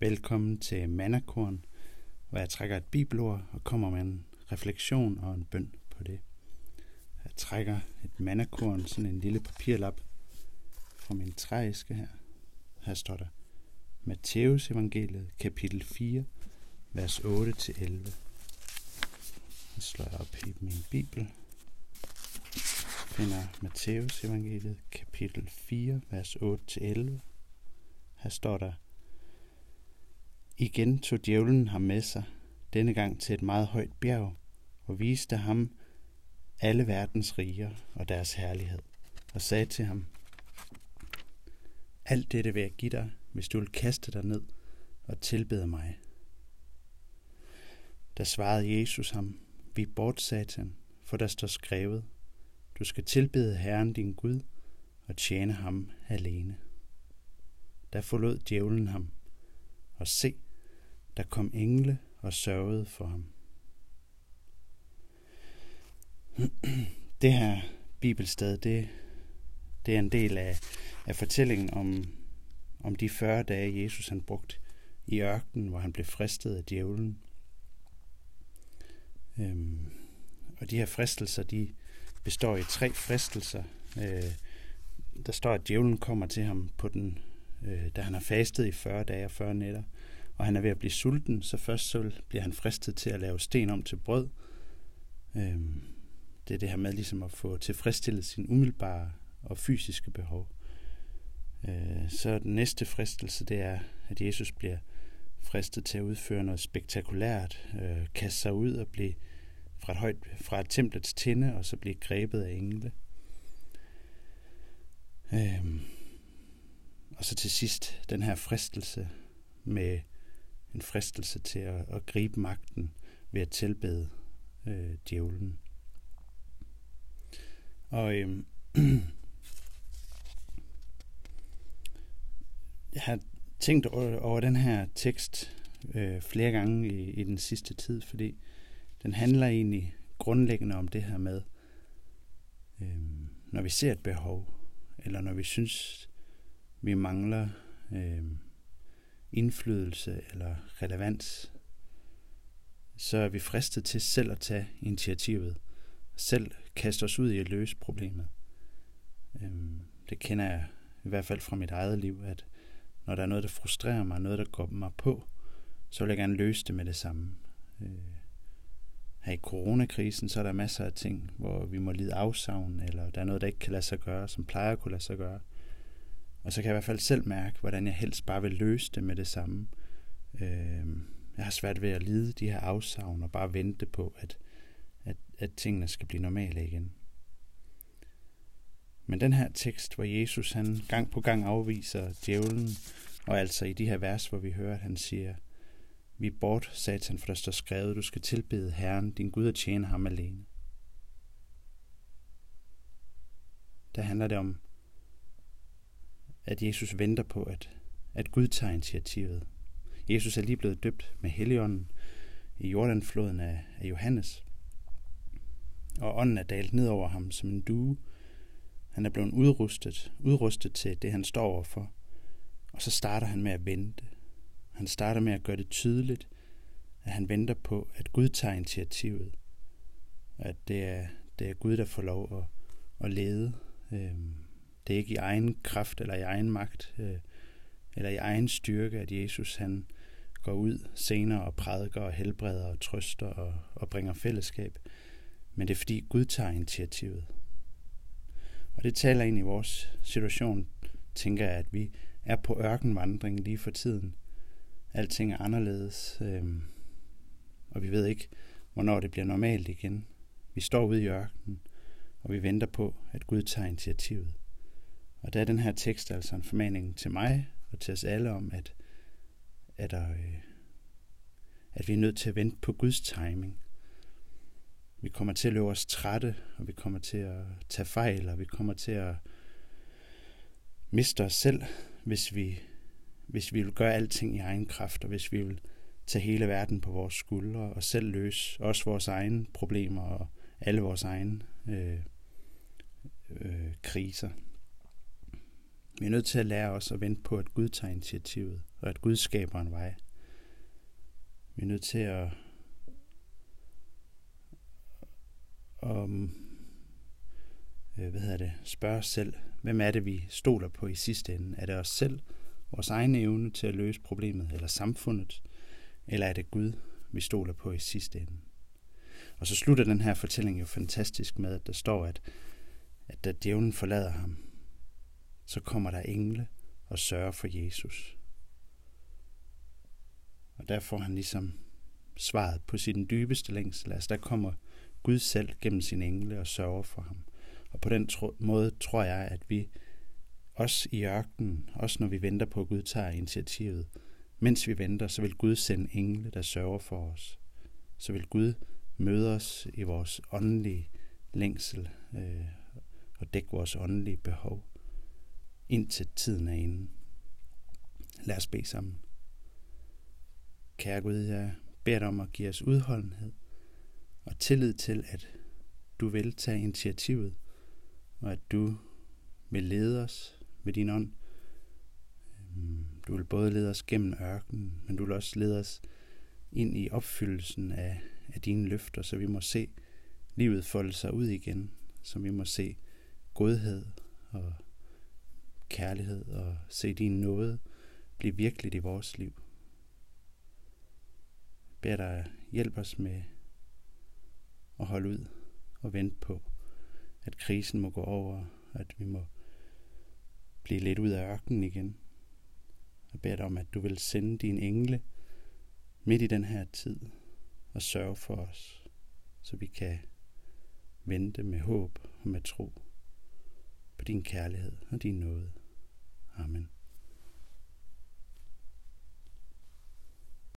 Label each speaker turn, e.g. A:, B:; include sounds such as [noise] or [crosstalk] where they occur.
A: Velkommen til Mannakorn, hvor jeg trækker et bibelord og kommer med en refleksion og en bøn på det. Jeg trækker et mannakorn, sådan en lille papirlap fra min træiske her. Her står der Matteus evangeliet, kapitel 4, vers 8-11. Så slår jeg op i min bibel. Finder Matteus evangeliet, kapitel 4, vers 8-11. Her står der, Igen tog djævlen ham med sig, denne gang til et meget højt bjerg, og viste ham alle verdens riger og deres herlighed, og sagde til ham, Alt dette vil jeg give dig, hvis du vil kaste dig ned og tilbede mig. Der svarede Jesus ham, Vi bort, satan, for der står skrevet, Du skal tilbede Herren din Gud og tjene ham alene. Der forlod djævlen ham, og se, der kom engle og sørgede for ham. Det her bibelsted, det, det er en del af, af fortællingen om, om de 40 dage, Jesus han brugt i ørkenen, hvor han blev fristet af djævlen. Øhm, og de her fristelser, de består i tre fristelser. Øh, der står, at djævlen kommer til ham på den, øh, da han har fastet i 40 dage og 40 nætter og han er ved at blive sulten, så først så bliver han fristet til at lave sten om til brød. Øhm, det er det her med ligesom at få tilfredsstillet sin umiddelbare og fysiske behov. Øh, så den næste fristelse, det er, at Jesus bliver fristet til at udføre noget spektakulært, øh, kaste sig ud og blive fra et, højt, fra et templets tinde, og så blive grebet af engle. Øhm, og så til sidst den her fristelse med en fristelse til at, at gribe magten ved at tilbede øh, djævlen. Og øh, [clears throat] jeg har tænkt over, over den her tekst øh, flere gange i, i den sidste tid, fordi den handler egentlig grundlæggende om det her med, øh, når vi ser et behov, eller når vi synes, vi mangler øh, indflydelse eller relevans, så er vi fristet til selv at tage initiativet, selv kaste os ud i at løse problemet. Øhm, det kender jeg i hvert fald fra mit eget liv, at når der er noget, der frustrerer mig, noget, der går mig på, så vil jeg gerne løse det med det samme. Øh, her i coronakrisen, så er der masser af ting, hvor vi må lide afsavn, eller der er noget, der ikke kan lade sig gøre, som plejer at kunne lade sig gøre. Og så kan jeg i hvert fald selv mærke, hvordan jeg helst bare vil løse det med det samme. Øh, jeg har svært ved at lide de her afsavn og bare vente på, at, at, at tingene skal blive normale igen. Men den her tekst, hvor Jesus han gang på gang afviser djævlen, og altså i de her vers, hvor vi hører, at han siger, vi bort, satan, for der står skrevet, du skal tilbede Herren, din Gud, og tjene ham alene. Der handler det om at Jesus venter på, at, at Gud tager initiativet. Jesus er lige blevet døbt med Helligånden i Jordanfloden af, af Johannes. Og ånden er dalt ned over ham som en due. Han er blevet udrustet, udrustet til det, han står overfor. Og så starter han med at vente. Han starter med at gøre det tydeligt, at han venter på, at Gud tager initiativet. At det er, det er Gud, der får lov at, at lede. Øhm, det er ikke i egen kraft eller i egen magt øh, eller i egen styrke, at Jesus han går ud senere og prædiker og helbreder og trøster og, og bringer fællesskab. Men det er fordi Gud tager initiativet. Og det taler ind i vores situation, tænker jeg, at vi er på ørkenvandring lige for tiden. Alting er anderledes, øh, og vi ved ikke, hvornår det bliver normalt igen. Vi står ude i ørkenen, og vi venter på, at Gud tager initiativet. Og der er den her tekst altså en formaning til mig og til os alle om, at, at, der, at vi er nødt til at vente på Guds timing. Vi kommer til at løbe os trætte, og vi kommer til at tage fejl, og vi kommer til at miste os selv, hvis vi, hvis vi vil gøre alting i egen kraft, og hvis vi vil tage hele verden på vores skuldre og selv løse også vores egne problemer og alle vores egne øh, øh, kriser. Vi er nødt til at lære os at vente på, at Gud tager initiativet. og at Gud skaber en vej. Vi er nødt til at om, øh, hvad hedder det, spørge os selv, hvem er det, vi stoler på i sidste ende? Er det os selv, vores egne evne til at løse problemet, eller samfundet, eller er det Gud, vi stoler på i sidste ende? Og så slutter den her fortælling jo fantastisk med, at der står, at, at da djævlen forlader ham, så kommer der engle og sørger for Jesus. Og der får han ligesom svaret på sin dybeste længsel. Altså der kommer Gud selv gennem sin engle og sørger for ham. Og på den tro- måde tror jeg, at vi også i ørkenen, også når vi venter på, at Gud tager initiativet, mens vi venter, så vil Gud sende engle, der sørger for os. Så vil Gud møde os i vores åndelige længsel øh, og dække vores åndelige behov, indtil tiden er inde. Lad os bede sammen. Kære Gud, jeg beder dig om at give os udholdenhed og tillid til, at du vil tage initiativet, og at du vil lede os med din ånd. Øhm, du vil både lede os gennem ørkenen, men du vil også lede os ind i opfyldelsen af, af dine løfter, så vi må se livet folde sig ud igen, så vi må se godhed og kærlighed og se din nåde blive virkeligt i vores liv. Beder dig hjælp os med at holde ud og vente på, at krisen må gå over, at vi må blive lidt ud af ørkenen igen. Jeg beder dig om, at du vil sende din engle midt i den her tid og sørge for os, så vi kan vente med håb og med tro på din kærlighed og din nåde. Amen.